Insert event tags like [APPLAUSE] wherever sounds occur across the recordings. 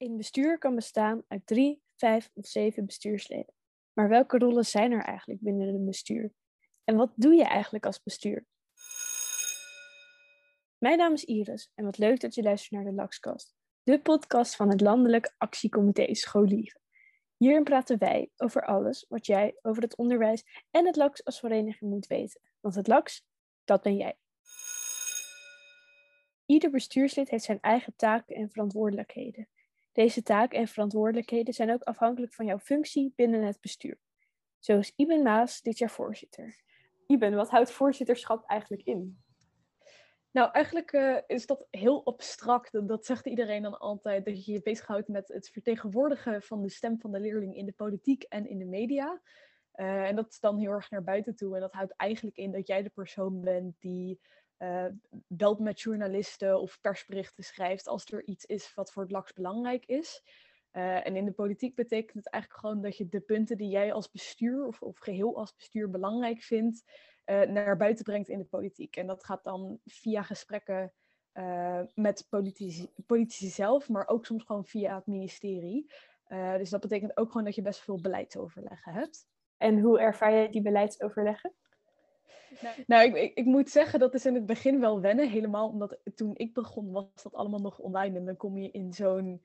Een bestuur kan bestaan uit drie, vijf of zeven bestuursleden. Maar welke rollen zijn er eigenlijk binnen een bestuur? En wat doe je eigenlijk als bestuur? Mijn naam is Iris en wat leuk dat je luistert naar de LAXcast, de podcast van het Landelijk Actiecomité Scholieren. Hierin praten wij over alles wat jij over het onderwijs en het LAX als vereniging moet weten. Want het LAX, dat ben jij. Ieder bestuurslid heeft zijn eigen taken en verantwoordelijkheden. Deze taken en verantwoordelijkheden zijn ook afhankelijk van jouw functie binnen het bestuur. Zo is Iben Maas dit jaar voorzitter. Iben, wat houdt voorzitterschap eigenlijk in? Nou, eigenlijk uh, is dat heel abstract. Dat zegt iedereen dan altijd, dat je je bezighoudt met het vertegenwoordigen van de stem van de leerling in de politiek en in de media. Uh, en dat is dan heel erg naar buiten toe. En dat houdt eigenlijk in dat jij de persoon bent die uh, belt met journalisten of persberichten schrijft als er iets is wat voor het LAX belangrijk is. Uh, en in de politiek betekent het eigenlijk gewoon dat je de punten die jij als bestuur of, of geheel als bestuur belangrijk vindt, uh, naar buiten brengt in de politiek. En dat gaat dan via gesprekken met politici, politici zelf, maar ook soms gewoon via het ministerie. dus dat betekent ook gewoon dat je best veel beleidsoverleggen hebt. En hoe ervaar jij die beleidsoverleggen? [LAUGHS] Nou, ik, ik, ik, moet zeggen, dat is in het begin wel wennen. Helemaal omdat toen ik begon, was dat allemaal nog online. En dan kom je in zo'n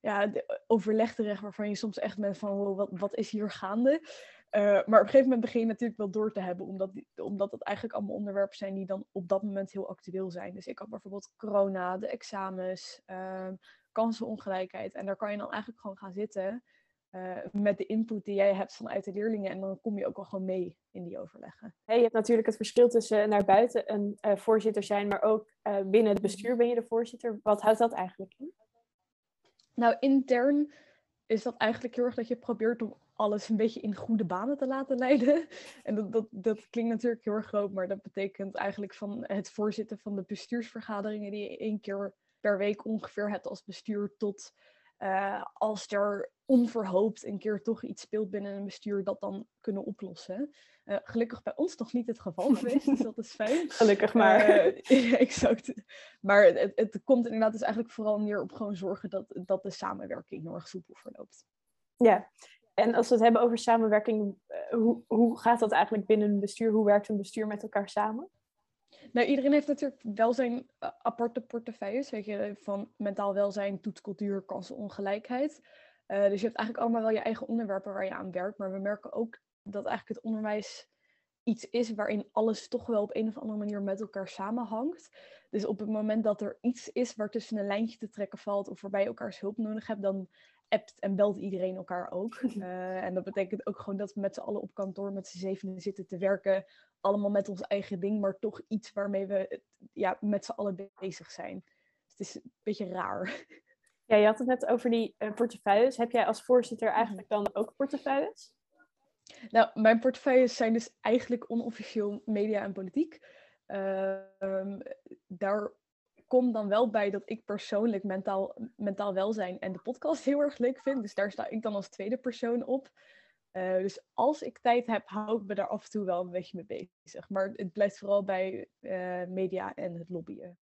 ja, overleg terecht waarvan je soms echt bent van, wat, is hier gaande? Uh, maar op een gegeven moment begin je natuurlijk wel door te hebben, omdat, omdat het eigenlijk allemaal onderwerpen zijn die dan op dat moment heel actueel zijn. Dus ik had bijvoorbeeld corona, de examens, uh, kansenongelijkheid. En daar kan je dan eigenlijk gewoon gaan zitten uh, met de input die jij hebt vanuit de leerlingen. En dan kom je ook wel gewoon mee in die overleggen. Hey, je hebt natuurlijk het verschil tussen naar buiten een uh, voorzitter zijn, maar ook uh, binnen het bestuur ben je de voorzitter. Wat houdt dat eigenlijk in? Nou, intern is dat eigenlijk heel erg dat je probeert om alles een beetje in goede banen te laten leiden. [LAUGHS] En dat, dat, dat klinkt natuurlijk heel erg groot, maar dat betekent eigenlijk van het voorzitten van de bestuursvergaderingen die je één keer per week ongeveer hebt als bestuur tot uh, als er onverhoopt een keer toch iets speelt binnen een bestuur, dat dan kunnen oplossen. Uh, gelukkig bij ons nog niet het geval geweest, [LAUGHS] dus dat is fijn. Gelukkig maar. [LAUGHS] Uh, exact. Maar het, het, komt inderdaad dus eigenlijk vooral neer op gewoon zorgen dat, dat de samenwerking heel erg soepel verloopt. Ja, en als we het hebben over samenwerking, hoe, hoe gaat dat eigenlijk binnen een bestuur? Hoe werkt een bestuur met elkaar samen? Nou, iedereen heeft natuurlijk wel zijn uh, aparte portefeuilles. Weet je, van mentaal welzijn, toetscultuur, kansenongelijkheid. Uh, dus je hebt eigenlijk allemaal wel je eigen onderwerpen waar je aan werkt. Maar we merken ook dat eigenlijk het onderwijs iets is waarin alles toch wel op een of andere manier met elkaar samenhangt. Dus op het moment dat er iets is waar tussen een lijntje te trekken valt of waarbij je elkaars hulp nodig hebt, dan appt en belt iedereen elkaar ook. Uh, [LAUGHS] en dat betekent ook gewoon dat we met z'n allen op kantoor met z'n zevenen zitten te werken allemaal met ons eigen ding, maar toch iets waarmee we ja, met z'n allen bezig zijn. Dus het is een beetje raar. Ja, je had het net over die uh, portefeuilles. Heb jij als voorzitter eigenlijk dan ook portefeuilles? Nou, mijn portefeuilles zijn dus eigenlijk onofficieel media en politiek. Uh, daar komt dan wel bij dat ik persoonlijk mentaal, mentaal welzijn en de podcast heel erg leuk vind. Dus daar sta ik dan als tweede persoon op. Uh, dus als ik tijd heb, hou ik me daar af en toe wel een beetje mee bezig. Maar het blijft vooral bij uh, media en het lobbyen.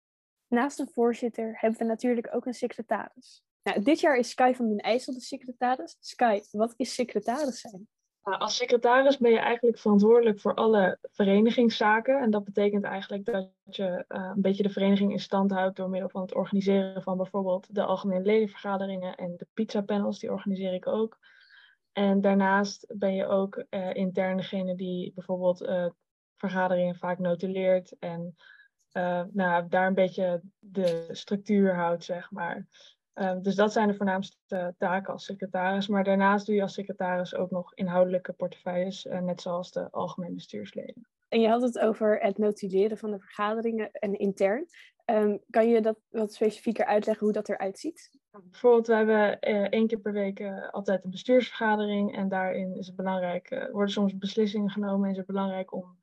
Naast een voorzitter hebben we natuurlijk ook een secretaris. Nou, dit jaar is Sky van den IJssel de secretaris. Sky, wat is secretaris zijn? Nou, als secretaris ben je eigenlijk verantwoordelijk voor alle verenigingszaken. En dat betekent eigenlijk dat je uh, een beetje de vereniging in stand houdt door middel van het organiseren van bijvoorbeeld de algemene ledenvergaderingen en de pizza panels, die organiseer ik ook. En daarnaast ben je ook uh, intern degene die bijvoorbeeld uh, vergaderingen vaak notuleert en uh, nou, daar een beetje de structuur houdt, zeg maar. dus dat zijn de voornaamste taken als secretaris. Maar daarnaast doe je als secretaris ook nog inhoudelijke portefeuilles, net zoals de algemene bestuursleden. En je had het over het notuleren van de vergaderingen en intern. Um, kan je dat wat specifieker uitleggen hoe dat eruit ziet? Bijvoorbeeld, we hebben uh, één keer per week uh, altijd een bestuursvergadering. En daarin is het belangrijk, uh, worden soms beslissingen genomen. En is het belangrijk om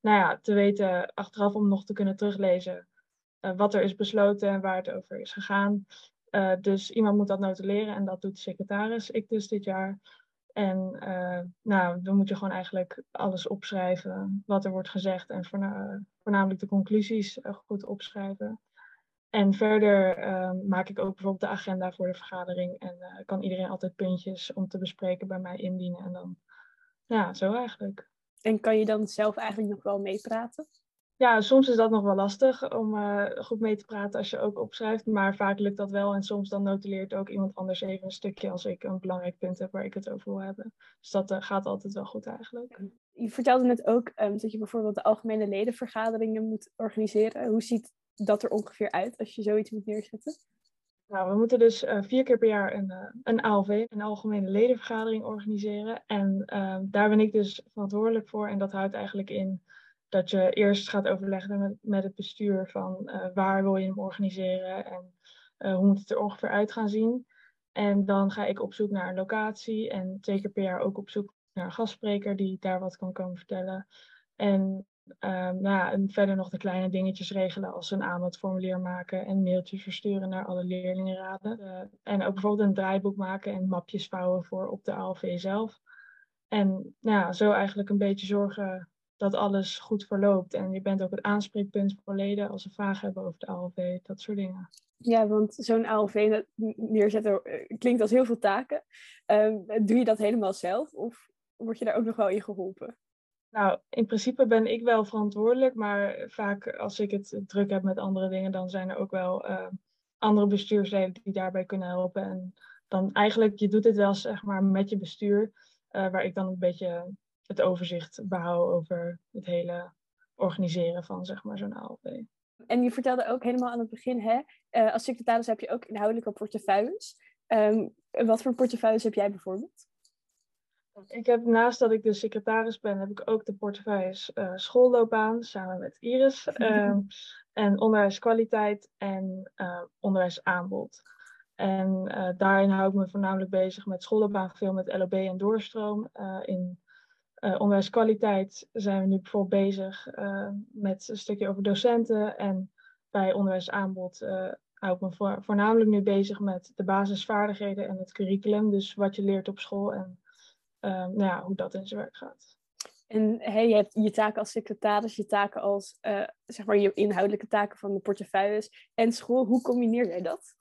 nou ja, te weten, achteraf om nog te kunnen teruglezen wat er is besloten en waar het over is gegaan. dus iemand moet dat notuleren en dat doet de secretaris, ik dus dit jaar. En nou, dan moet je gewoon eigenlijk alles opschrijven wat er wordt gezegd en voorna voornamelijk de conclusies goed opschrijven. En verder ehm, maak ik ook bijvoorbeeld de agenda voor de vergadering. En uh, kan iedereen altijd puntjes om te bespreken bij mij indienen. En dan, ja, zo eigenlijk. En kan je dan zelf eigenlijk nog wel meepraten? Ja, soms is dat nog wel lastig om uh, goed mee te praten als je ook opschrijft. Maar vaak lukt dat wel. En soms dan notuleert ook iemand anders even een stukje als ik een belangrijk punt heb waar ik het over wil hebben. Dus dat uh, gaat altijd wel goed eigenlijk. Je vertelde net ook um, dat je bijvoorbeeld de algemene ledenvergaderingen moet organiseren. Hoe ziet dat er ongeveer uit als je zoiets moet neerzetten? Nou, we moeten dus uh, vier keer per jaar een, uh, een ALV, een algemene ledenvergadering, organiseren. En uh, daar ben ik dus verantwoordelijk voor. En dat houdt eigenlijk in dat je eerst gaat overleggen met, met het bestuur van waar wil je hem organiseren en hoe moet het er ongeveer uit gaan zien. En dan ga ik op zoek naar een locatie en twee keer per jaar ook op zoek naar een gastspreker die daar wat kan komen vertellen. En Um, nou ja, en verder nog de kleine dingetjes regelen als een aanbodformulier maken en mailtjes versturen naar alle leerlingenraden. Uh, en ook bijvoorbeeld een draaiboek maken en mapjes vouwen voor op de ALV zelf. En nou ja, zo eigenlijk een beetje zorgen dat alles goed verloopt. En je bent ook het aanspreekpunt voor leden als ze vragen hebben over de ALV, dat soort dingen. Ja, want zo'n ALV neerzetten eh, klinkt als heel veel taken. Um, doe je dat helemaal zelf of word je daar ook nog wel in geholpen? Nou, in principe ben ik wel verantwoordelijk, maar vaak als ik het druk heb met andere dingen, dan zijn er ook wel uh, andere bestuursleden die daarbij kunnen helpen. En dan eigenlijk, je doet het wel zeg maar met je bestuur, uh, waar ik dan een beetje het overzicht behoud over het hele organiseren van zeg maar zo'n ALV. En je vertelde ook helemaal aan het begin, hè, uh, als secretaris heb je ook inhoudelijke portefeuilles. Um, wat voor portefeuilles heb jij bijvoorbeeld? Ik heb naast dat ik de secretaris ben, heb ik ook de portefeuilles uh, schoolloopbaan samen met Iris. Um, [LAUGHS] en onderwijskwaliteit en uh, onderwijsaanbod. En uh, daarin hou ik me voornamelijk bezig met schoolloopbaan, veel met LOB en doorstroom. in onderwijskwaliteit zijn we nu bijvoorbeeld bezig met een stukje over docenten. En bij onderwijsaanbod hou ik me voor, voornamelijk nu bezig met de basisvaardigheden en het curriculum. Dus wat je leert op school en nou ja, hoe dat in zijn werk gaat. En hey, je hebt je taken als secretaris, je taken als, uh, zeg maar, je inhoudelijke taken van de portefeuilles en school. Hoe combineer jij dat?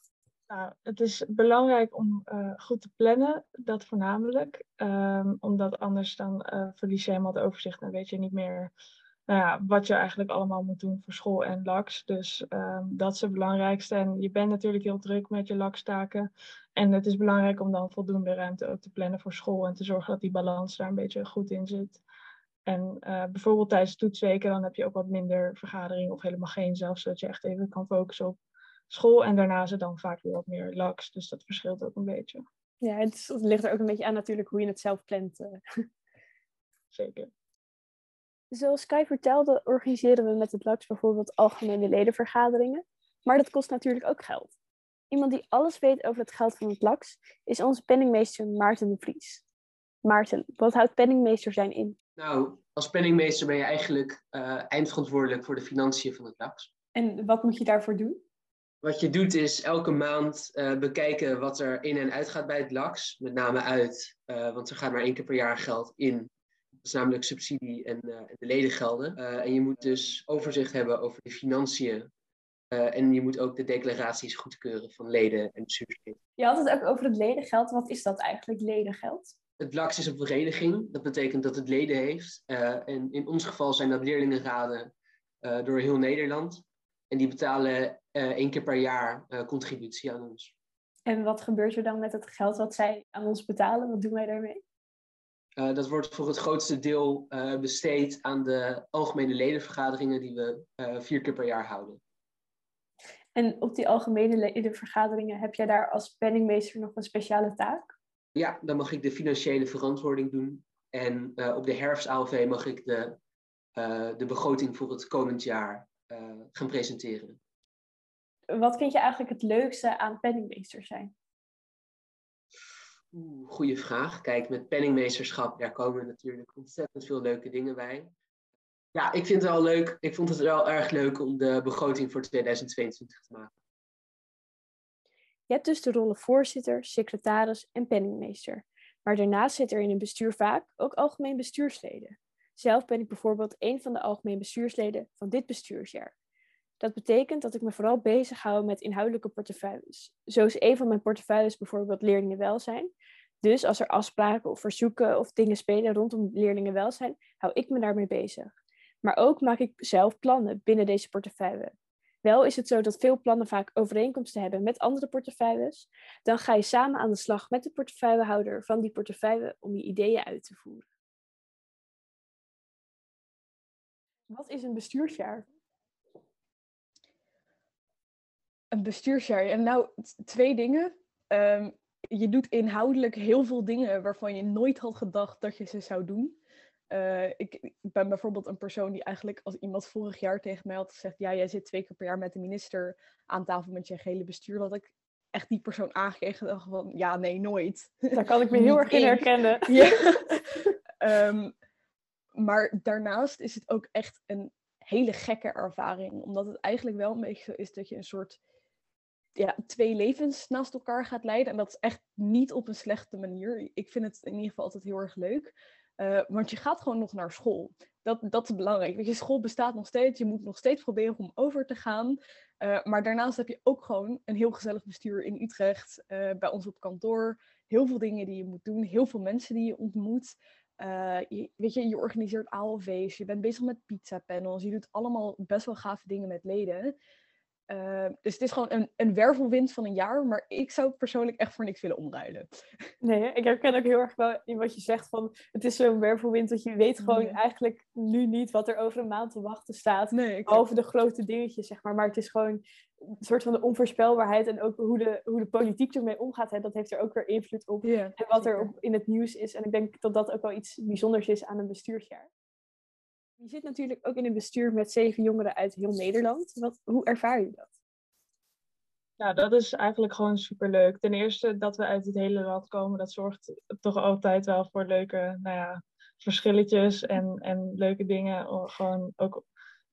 Nou, het is belangrijk om uh, goed te plannen, dat voornamelijk. Um, omdat anders dan uh, verlies je helemaal het overzicht en weet je niet meer nou ja, wat je eigenlijk allemaal moet doen voor school en LAX. Dus um, dat is het belangrijkste. En je bent natuurlijk heel druk met je LAX-taken. En het is belangrijk om dan voldoende ruimte ook te plannen voor school en te zorgen dat die balans daar een beetje goed in zit. En uh, bijvoorbeeld tijdens toetsweken dan heb je ook wat minder vergadering of helemaal geen zelfs, zodat je echt even kan focussen op school. En daarna het dan vaak weer wat meer lax, dus dat verschilt ook een beetje. Ja, het, ligt er ook een beetje aan natuurlijk hoe je het zelf plant. Uh. Zeker. Zoals Sky vertelde, organiseren we met het LAX bijvoorbeeld algemene ledenvergaderingen. Maar dat kost natuurlijk ook geld. Iemand die alles weet over het geld van het LAX is onze penningmeester Maarten de Vries. Maarten, wat houdt penningmeester zijn in? Nou, als penningmeester ben je eigenlijk uh, eindverantwoordelijk voor de financiën van het LAX. En wat moet je daarvoor doen? Wat je doet is elke maand uh, bekijken wat er in en uit gaat bij het LAX. Met name uit, uh, want er gaat maar één keer per jaar geld in is namelijk subsidie en uh, de ledengelden. Uh, en je moet dus overzicht hebben over de financiën. Uh, en je moet ook de declaraties goedkeuren van leden en bestuursleden. Je had het ook over het ledengeld. Wat is dat eigenlijk, ledengeld? Het LAX is een vereniging. Dat betekent dat het leden heeft. en in ons geval zijn dat leerlingenraden door heel Nederland. En die betalen één keer per jaar contributie aan ons. En wat gebeurt er dan met het geld wat zij aan ons betalen? Wat doen wij daarmee? Uh, dat wordt voor het grootste deel uh, besteed aan de algemene ledenvergaderingen die we uh, vier keer per jaar houden. En op die algemene ledenvergaderingen heb jij daar als penningmeester nog een speciale taak? Ja, dan mag ik de financiële verantwoording doen. En op de herfst-ALV mag ik de, de begroting voor het komend jaar gaan presenteren. Wat vind je eigenlijk het leukste aan penningmeester zijn? Oeh, goede vraag. Kijk, met penningmeesterschap, daar komen natuurlijk ontzettend veel leuke dingen bij. Ja, ik vind het wel leuk. Ik vond het wel erg leuk om de begroting voor 2022 te maken. Je hebt dus de rollen voorzitter, secretaris en penningmeester. Maar daarnaast zit er in een bestuur vaak ook algemeen bestuursleden. Zelf ben ik bijvoorbeeld een van de algemeen bestuursleden van dit bestuursjaar. Dat betekent dat ik me vooral bezig hou met inhoudelijke portefeuilles. Zo is een van mijn portefeuilles bijvoorbeeld leerlingenwelzijn. Dus als er afspraken of verzoeken of dingen spelen rondom leerlingenwelzijn, hou ik me daarmee bezig. Maar ook maak ik zelf plannen binnen deze portefeuille. Wel is het zo dat veel plannen vaak overeenkomsten hebben met andere portefeuilles. Dan ga je samen aan de slag met de portefeuillehouder van die portefeuille om je ideeën uit te voeren. Wat is een bestuursjaar? Een bestuursjaar. En nou, twee dingen. Ehm, je doet inhoudelijk heel veel dingen waarvan je nooit had gedacht dat je ze zou doen. Uh, ik, ik, ben bijvoorbeeld een persoon die eigenlijk als iemand vorig jaar tegen mij had gezegd, ja, jij zit twee keer per jaar met de minister aan tafel met je gele bestuur, dat ik echt die persoon aangekregen dacht van, ja, nee, nooit. Daar kan ik me [LAUGHS] heel erg in herkennen. [LAUGHS] Ja. um, maar daarnaast is het ook echt een hele gekke ervaring, omdat het eigenlijk wel een beetje zo is dat je een soort ja, twee levens naast elkaar gaat leiden. En dat is echt niet op een slechte manier. Ik vind het in ieder geval altijd heel erg leuk. Uh, want je gaat gewoon nog naar school. Dat, dat is belangrijk. Weet je, school bestaat nog steeds. Je moet nog steeds proberen om over te gaan. Uh, maar daarnaast heb je ook gewoon een heel gezellig bestuur in Utrecht. Uh, bij ons op kantoor. Heel veel dingen die je moet doen. Heel veel mensen die je ontmoet. Je, weet je, je organiseert ALV's. Je bent bezig met pizza panels. Je doet allemaal best wel gave dingen met leden. Uh, dus het is gewoon een, een wervelwind van een jaar, maar ik zou persoonlijk echt voor niks willen omruilen. Nee, ik herken ook heel erg wel in wat je zegt van het is zo'n wervelwind dat je weet gewoon eigenlijk nu niet wat er over een maand te wachten staat. Nee, behalve de grote dingetjes, zeg maar. Maar het is gewoon een soort van de onvoorspelbaarheid en ook hoe de, hoe de politiek ermee omgaat. Hè, dat heeft er ook weer invloed op. en wat er op, in het nieuws is. En ik denk dat dat ook wel iets bijzonders is aan een bestuursjaar. Je zit natuurlijk ook in een bestuur met zeven jongeren uit heel Nederland. Wat, hoe ervaar je dat? Ja, dat is eigenlijk gewoon superleuk. Ten eerste dat we uit het hele land komen, dat zorgt toch altijd wel voor leuke nou ja, verschilletjes en, en leuke dingen. Gewoon ook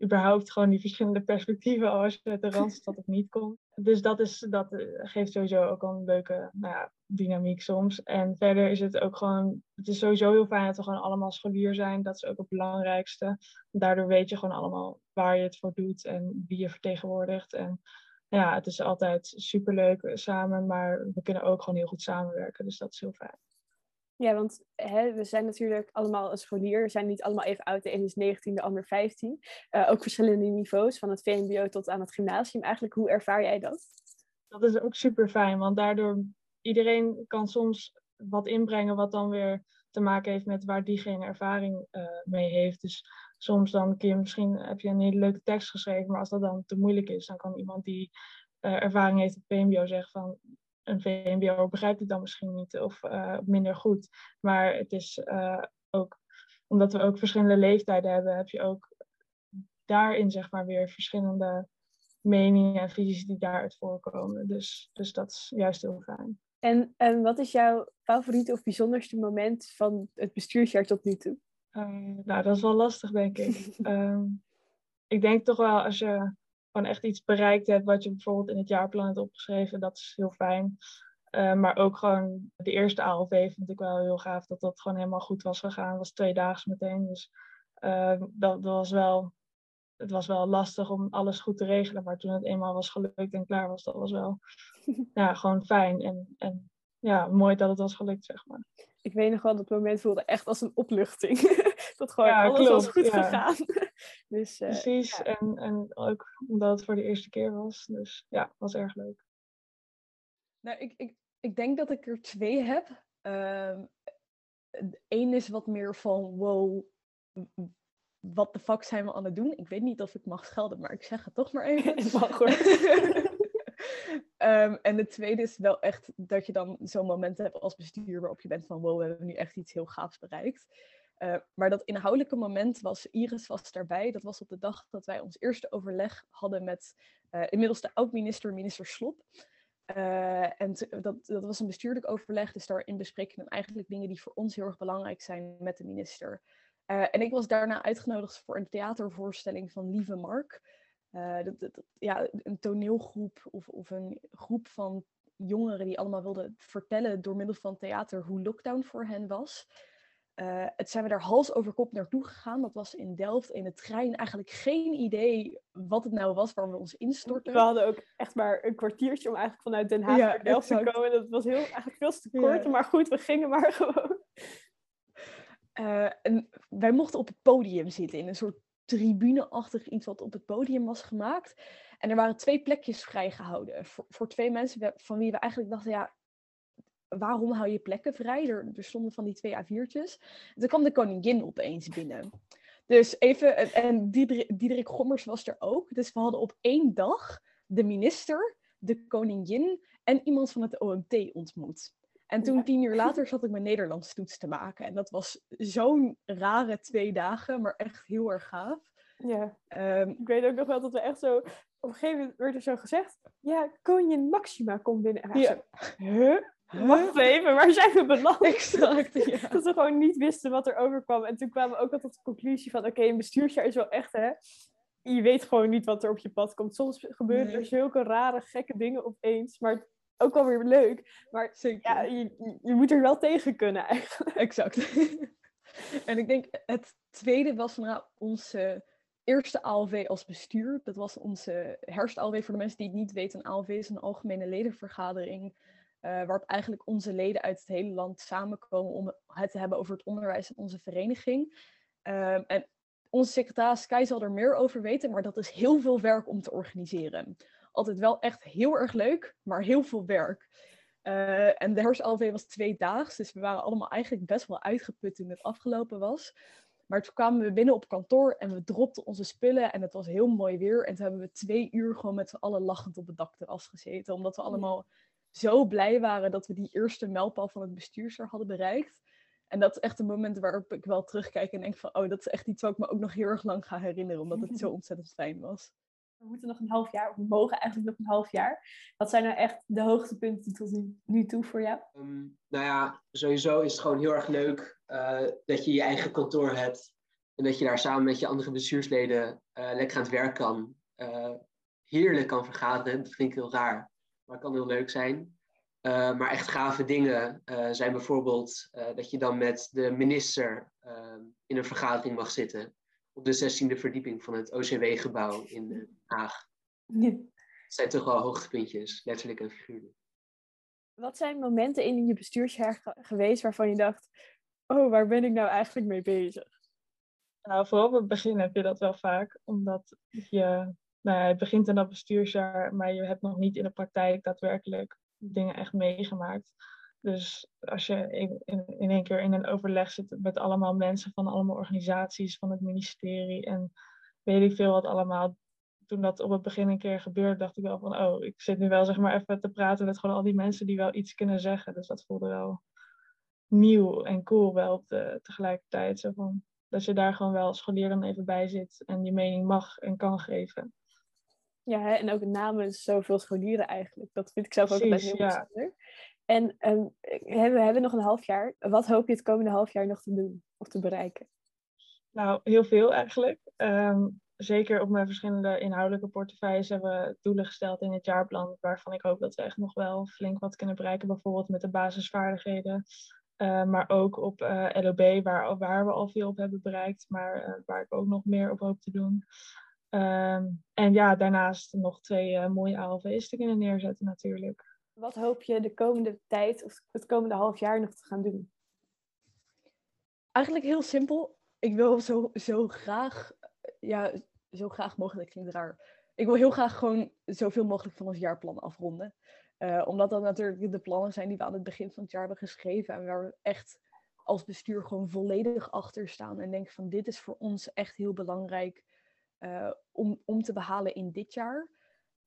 überhaupt gewoon die verschillende perspectieven als je uit de [LAUGHS] Randstad of niet komt. Dus dat, is, dat eh, geeft sowieso ook een leuke nou ja, dynamiek soms. En verder is het ook gewoon, het is sowieso heel fijn dat we gewoon allemaal scholier zijn. Dat is ook het belangrijkste. Daardoor weet je gewoon allemaal waar je het voor doet en wie je vertegenwoordigt. En ja, het is altijd superleuk samen, maar we kunnen ook gewoon heel goed samenwerken. Dus dat is heel fijn. Ja, want hè, we zijn natuurlijk allemaal een scholier. We zijn niet allemaal even oud. De een is 19, de ander 15. Uh, ook verschillende niveaus, van het VMBO tot aan het gymnasium. Eigenlijk, hoe ervaar jij dat? Dat is ook super fijn, want daardoor iedereen kan soms wat inbrengen wat dan weer te maken heeft met waar diegene ervaring uh, mee heeft. Dus soms dan kun je misschien, heb je een hele leuke tekst geschreven, maar als dat dan te moeilijk is, dan kan iemand die uh, ervaring heeft op VMBO zeggen van een VMBO begrijpt het dan misschien niet of uh, minder goed. Maar het is uh, ook, omdat we ook verschillende leeftijden hebben, heb je ook daarin zeg maar weer verschillende meningen en visies die daaruit voorkomen. Dus, dus dat is juist heel fijn. En, en wat is jouw favoriete of bijzonderste moment van het bestuursjaar tot nu toe? Uh, nou, dat is wel lastig, denk ik. um, [LAUGHS] ik denk toch wel als je gewoon echt iets bereikt hebt wat je bijvoorbeeld in het jaarplan hebt opgeschreven, dat is heel fijn. Uh, maar ook gewoon de eerste ALV vond ik wel heel gaaf dat dat gewoon helemaal goed was gegaan. Het was tweedaags meteen. Dus uh, dat, dat, was wel, het was wel lastig om alles goed te regelen. Maar toen het eenmaal was gelukt en klaar was, dat was wel [LAUGHS] ja, gewoon fijn. En, en ja, mooi dat het was gelukt, zeg maar. Ik weet nog wel, dat moment voelde echt als een opluchting. [LAUGHS] dat gewoon ja, alles was goed gegaan. [LAUGHS] dus, uh, Precies, ja. en, en ook omdat het voor de eerste keer was. Dus ja, was erg leuk. Nou, ik, ik, ik denk dat ik er twee heb. Eén ehm, is wat meer van, wow, wat de fuck zijn we aan het doen? Ik weet niet of ik mag schelden, maar ik zeg het toch maar [LAUGHS] even. mag hoor. um, en de tweede is wel echt dat je dan zo'n moment hebt als bestuur waarop je bent van wow, we hebben nu echt iets heel gaafs bereikt. Uh, maar dat inhoudelijke moment was, Iris was daarbij, dat was op de dag dat wij ons eerste overleg hadden met uh, inmiddels de oud-minister, minister Slop. Uh, en dat, dat was een bestuurlijk overleg, dus daarin bespreken we eigenlijk dingen die voor ons heel erg belangrijk zijn met de minister. en ik was daarna uitgenodigd voor een theatervoorstelling van Lieve Mark. Dat, ja, een toneelgroep of, of een groep van jongeren die allemaal wilden vertellen door middel van theater hoe lockdown voor hen was. Uh, het zijn we daar hals over kop naartoe gegaan. Dat was in Delft in de trein. Eigenlijk geen idee wat het nou was waar we ons instortten. We hadden ook echt maar een kwartiertje om eigenlijk vanuit Den Haag naar Delft te komen. Dat was heel, eigenlijk veel te kort, maar goed, we gingen maar [LAUGHS] gewoon. Uh, en wij mochten op het podium zitten in een soort tribuneachtig iets wat op het podium was gemaakt. En er waren twee plekjes vrijgehouden voor, voor twee mensen van wie we eigenlijk dachten, ja, waarom hou je plekken vrij? Er, er stonden van die twee A4'tjes. En toen kwam de koningin opeens binnen. Dus even, en Diederik Gommers was er ook. Dus we hadden op één dag de minister, de koningin en iemand van het OMT ontmoet. En toen tien uur later zat ik mijn Nederlands toets te maken. En dat was zo'n rare twee dagen, maar echt heel erg gaaf. Ja, um, ik weet ook nog wel dat we echt zo... Op een gegeven moment werd er zo gezegd... Ja, koningin Maxima komt binnen. En ja. huh? Wacht even, waar zijn we beland? Exact, ja. [LAUGHS] Dat we gewoon niet wisten wat er overkwam. En toen kwamen we ook al tot de conclusie van... Oké, een bestuursjaar is wel echt, hè? Je weet gewoon niet wat er op je pad komt. Soms gebeuren er zulke rare, gekke dingen opeens. Maar ook wel weer leuk. Maar ja, je, je moet er wel tegen kunnen eigenlijk. Exact. [LAUGHS] en ik denk, het tweede was nou onze eerste ALV als bestuur. Dat was onze herfst-ALV. Voor de mensen die het niet weten, een ALV is een algemene ledenvergadering uh, waarop eigenlijk onze leden uit het hele land samenkomen om het te hebben over het onderwijs in onze vereniging. Um, en onze secretaris Kai zal er meer over weten, maar dat is heel veel werk om te organiseren. Altijd wel echt heel erg leuk, maar heel veel werk. Uh, en de herfst-LV was tweedaags, dus we waren allemaal eigenlijk best wel uitgeput toen het afgelopen was. Maar toen kwamen we binnen op kantoor en we dropten onze spullen en het was heel mooi weer. En toen hebben we twee uur gewoon met z'n allen lachend op het dak terras gezeten, omdat we allemaal zo blij waren dat we die eerste mijlpaal van het bestuursjaar hadden bereikt. En dat is echt een moment waarop ik wel terugkijk en denk van, oh, dat is echt iets wat ik me ook nog heel erg lang ga herinneren, omdat het zo [LAUGHS] ontzettend fijn was. We moeten nog een half jaar, of we mogen eigenlijk nog een half jaar. Wat zijn nou echt de hoogtepunten tot nu toe voor jou? Um, nou ja, sowieso is het gewoon heel erg leuk uh, dat je je eigen kantoor hebt. En dat je daar samen met je andere bestuursleden uh, lekker aan het werk kan. Uh, heerlijk kan vergaderen. Dat vind ik heel raar maar kan heel leuk zijn. Uh, maar echt gave dingen uh, zijn bijvoorbeeld uh, dat je dan met de minister in een vergadering mag zitten. Op de 16e verdieping van het OCW-gebouw in Den Haag. Ja. Dat zijn toch wel hoogtepuntjes, letterlijk en figuurlijk. Wat zijn momenten in je bestuursjaar geweest waarvan je dacht: Oh, waar ben ik nou eigenlijk mee bezig? Nou, vooral op het begin heb je dat wel vaak, omdat je nou, het begint in dat bestuursjaar, maar je hebt nog niet in de praktijk daadwerkelijk dingen echt meegemaakt. Dus als je in, in, één keer in een overleg zit met allemaal mensen van allemaal organisaties, van het ministerie en weet ik veel wat allemaal. Toen dat op het begin een keer gebeurde, dacht ik wel van, oh, ik zit nu wel zeg maar even te praten met gewoon al die mensen die wel iets kunnen zeggen. Dus dat voelde wel nieuw en cool wel tegelijkertijd. Zo van, dat je daar gewoon wel als scholier dan even bij zit en je mening mag en kan geven. Ja, hè? en ook namens zoveel scholieren eigenlijk. Dat vind ik zelf ook best heel ja. bijzonder. En um, we hebben nog een half jaar. Wat hoop je het komende half jaar nog te doen of te bereiken? Nou, heel veel eigenlijk. Um, zeker op mijn verschillende inhoudelijke portefeuilles hebben we doelen gesteld in het jaarplan, waarvan ik hoop dat we echt nog wel flink wat kunnen bereiken, bijvoorbeeld met de basisvaardigheden. Uh, maar ook op uh, LOB, waar, waar we al veel op hebben bereikt, maar uh, waar ik ook nog meer op hoop te doen. Um, en ja, daarnaast nog twee uh, mooie ALV's te kunnen neerzetten natuurlijk. Wat hoop je de komende tijd of het komende half jaar nog te gaan doen? Eigenlijk heel simpel. Ik wil zo, zo graag, ja, zo graag mogelijk klinkt raar. Ik wil heel graag gewoon zoveel mogelijk van ons jaarplan afronden. Uh, omdat dat natuurlijk de plannen zijn die we aan het begin van het jaar hebben geschreven. En waar we echt als bestuur gewoon volledig achter staan. En denken van dit is voor ons echt heel belangrijk uh, om, om te behalen in dit jaar.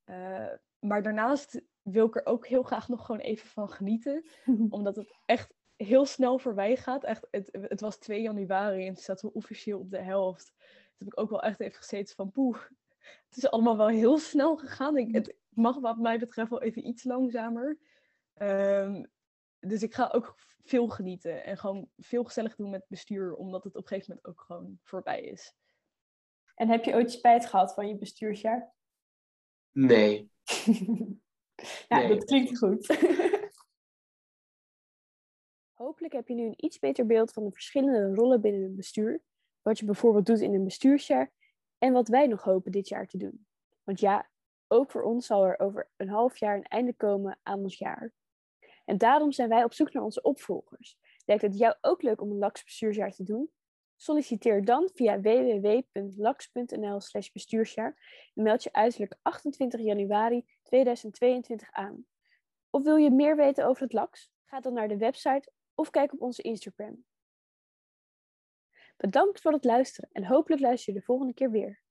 Uh, maar daarnaast wil ik er ook heel graag nog gewoon even van genieten. [LAUGHS] omdat het echt heel snel voorbij gaat. Echt, het, het was 2 januari en toen zaten we officieel op de helft. Toen heb ik ook wel echt even gezeten van poeh. Het is allemaal wel heel snel gegaan. Ik, het mag wat mij betreft wel even iets langzamer. Um, dus ik ga ook veel genieten en gewoon veel gezellig doen met bestuur, omdat het op een gegeven moment ook gewoon voorbij is. En heb je ooit spijt gehad van je bestuursjaar? Nee. [LAUGHS] ja, dat klinkt goed. [LAUGHS] Hopelijk heb je nu een iets beter beeld van de verschillende rollen binnen een bestuur, wat je bijvoorbeeld doet in een bestuursjaar en wat wij nog hopen dit jaar te doen. Want ja, ook voor ons zal er over een half jaar een einde komen aan ons jaar. En daarom zijn wij op zoek naar onze opvolgers. Lijkt het jou ook leuk om een LAX bestuursjaar te doen? Solliciteer dan via www.lax.nl/slash bestuursjaar en meld je uiterlijk 28 januari 2022 aan. Of wil je meer weten over het LAX? Ga dan naar de website of kijk op onze Instagram. Bedankt voor het luisteren en hopelijk luister je de volgende keer weer.